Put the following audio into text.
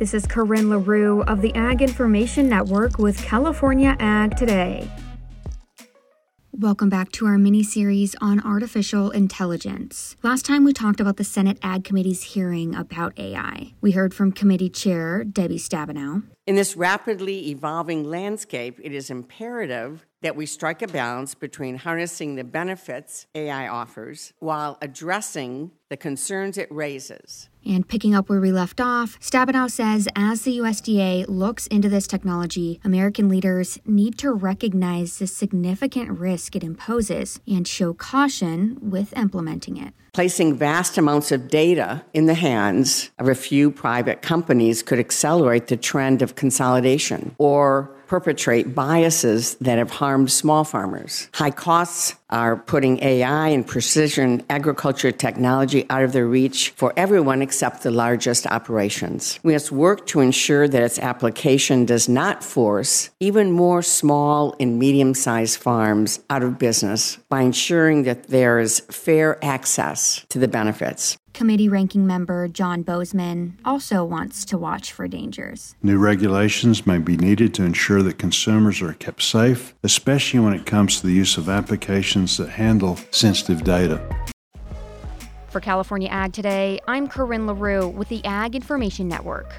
This is Corinne LaRue of the Ag Information Network with California Ag Today. Welcome back to our mini series on artificial intelligence. Last time we talked about the Senate Ag Committee's hearing about AI. We heard from committee chair Debbie Stabenow. In this rapidly evolving landscape, it is imperative that we strike a balance between harnessing the benefits AI offers while addressing the concerns it raises. And picking up where we left off, Stabenow says as the USDA looks into this technology, American leaders need to recognize the significant risk it imposes and show caution with implementing it. Placing vast amounts of data in the hands of a few private companies could accelerate the trend of consolidation or perpetrate biases that have harmed small farmers. High costs are putting AI and precision agriculture technology out of their reach for everyone except the largest operations. We must work to ensure that its application does not force even more small and medium sized farms out of business by ensuring that there is fair access to the benefits. Committee ranking member John Boozman also wants to watch for dangers. New regulations may be needed to ensure that consumers are kept safe, especially when it comes to the use of applications that handle sensitive data. For California Ag Today, I'm Corinne LaRue with the Ag Information Network.